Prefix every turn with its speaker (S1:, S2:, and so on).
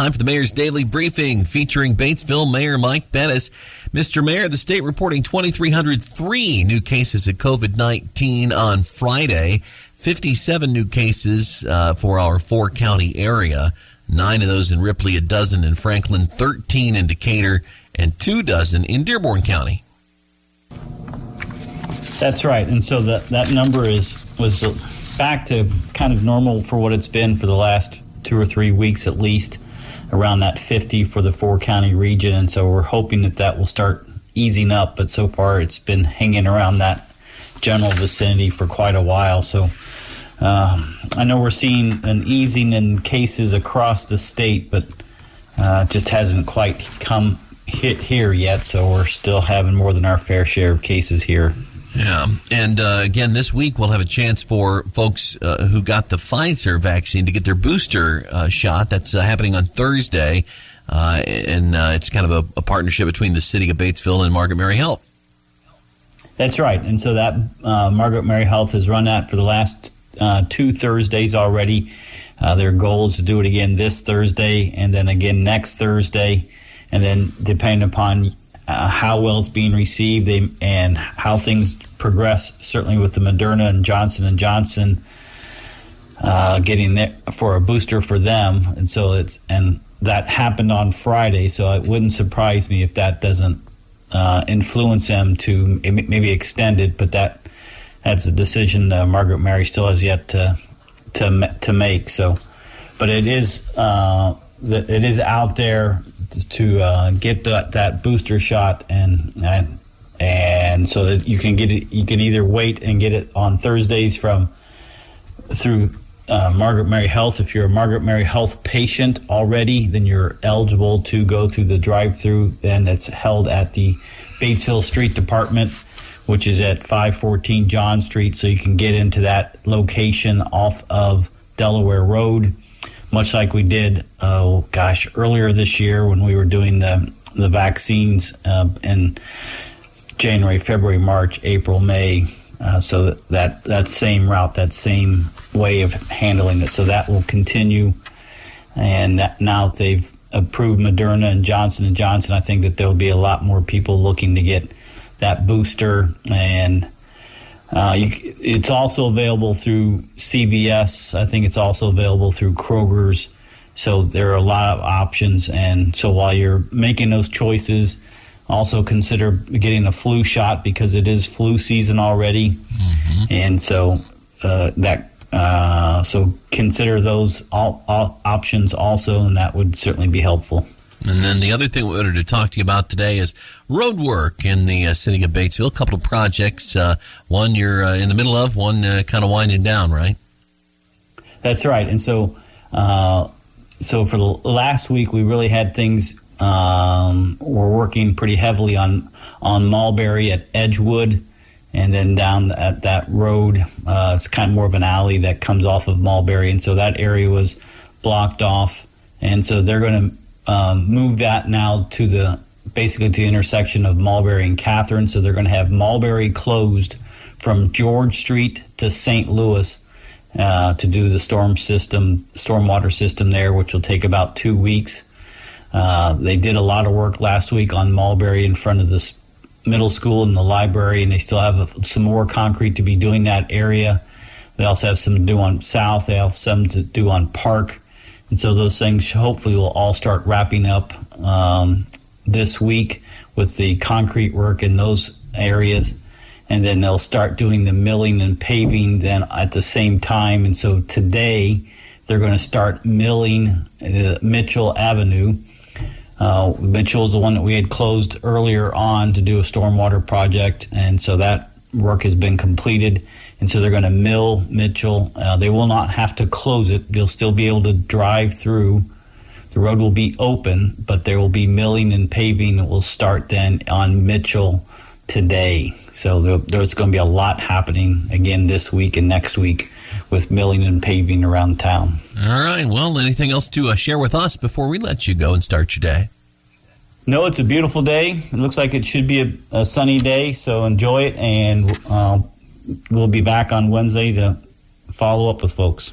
S1: time for the mayor's daily briefing featuring Batesville Mayor Mike Bettice. Mr. Mayor, the state reporting 2,303 new cases of COVID-19 on Friday, 57 new cases uh, for our four county area, nine of those in Ripley, a dozen in Franklin, 13 in Decatur, and two dozen in Dearborn County.
S2: That's right, and so that that number is was back to kind of normal for what it's been for the last two or three weeks at least, around that 50 for the four county region, and so we're hoping that that will start easing up. But so far, it's been hanging around that general vicinity for quite a while. So. Uh, I know we're seeing an easing in cases across the state, but uh, just hasn't quite come hit here yet. So we're still having more than our fair share of cases here.
S1: Yeah. And uh, again, this week we'll have a chance for folks uh, who got the Pfizer vaccine to get their booster uh, shot. That's uh, happening on Thursday. Uh, and uh, it's kind of a, a, partnership between the city of Batesville and Margaret Mary Health.
S2: That's right. And so that Margaret Mary Health has run that for the last two Thursdays already. their goal is to do it again this Thursday and then again next Thursday. And then, depending upon uh, how well it's being received and how things progress. Certainly with the Moderna and Johnson and Johnson uh, getting there for a booster for them, and so it's and that happened on Friday. So it wouldn't surprise me if that doesn't uh, influence them to maybe extend it, but that that's a decision uh, Margaret Mary still has yet to to to make. So, but it is uh, it is out there to uh, get that, that booster shot and, and and so that you can get it. You can either wait and get it on Thursdays from through uh, Margaret Mary Health. If you're a Margaret Mary Health patient already, then you're eligible to go through the drive-through. And it's held at the Batesville Street Department, which is at 514 John Street. So you can get into that location off of Delaware Road much like we did, uh, gosh, earlier this year when we were doing the the vaccines uh, in January, February, March, April, May. Uh, so that that same route, that same way of handling it, so that will continue. And that now that they've approved Moderna and Johnson and Johnson, I think that there will be a lot more people looking to get that booster and uh, you, it's also available through CVS. I think it's also available through Kroger's. So there are a lot of options. And so while you're making those choices, also consider getting a flu shot because it is flu season already. Mm-hmm. And so uh, that uh, so consider those all, all options also, and that would certainly be helpful.
S1: And then the other thing we wanted to talk to you about today is road work in the uh, city of Batesville. A couple of projects. Uh, one you're uh, in the middle of, one uh, kind of winding down, right?
S2: That's right. And so, uh, so for the last week, we really had things. Um, we're working pretty heavily on on Mulberry at Edgewood, and then down at that road. Uh, it's kind of more of an alley that comes off of Mulberry, and so that area was blocked off. And so they're going to um, move that now to the basically to the intersection of Mulberry and Catherine. So they're going to have Mulberry closed from George Street to St. Louis uh, to do the storm system, stormwater system there, which will take about two weeks. Uh, they did a lot of work last week on Mulberry in front of the middle school and the library, and they still have a, some more concrete to be doing that area. They also have some to do on South. They have some to do on Park. And so those things hopefully will all start wrapping up um, this week with the concrete work in those areas. And then they'll start doing the milling and paving then at the same time. And so today they're going to start milling uh, Mitchell Avenue. Uh, Mitchell is the one that we had closed earlier on to do a stormwater project. And so that work has been completed and so they're going to mill Mitchell. Uh, they will not have to close it. They'll still be able to drive through. The road will be open, but there will be milling and paving that will start then on Mitchell today. So there, there's going to be a lot happening again this week and next week with milling and paving around town.
S1: All right. Well, anything else to uh, share with us before we let you go and start your day?
S2: No, it's a beautiful day. It looks like it should be a, a sunny day, so enjoy it, and uh, we'll be back on Wednesday to follow up with folks.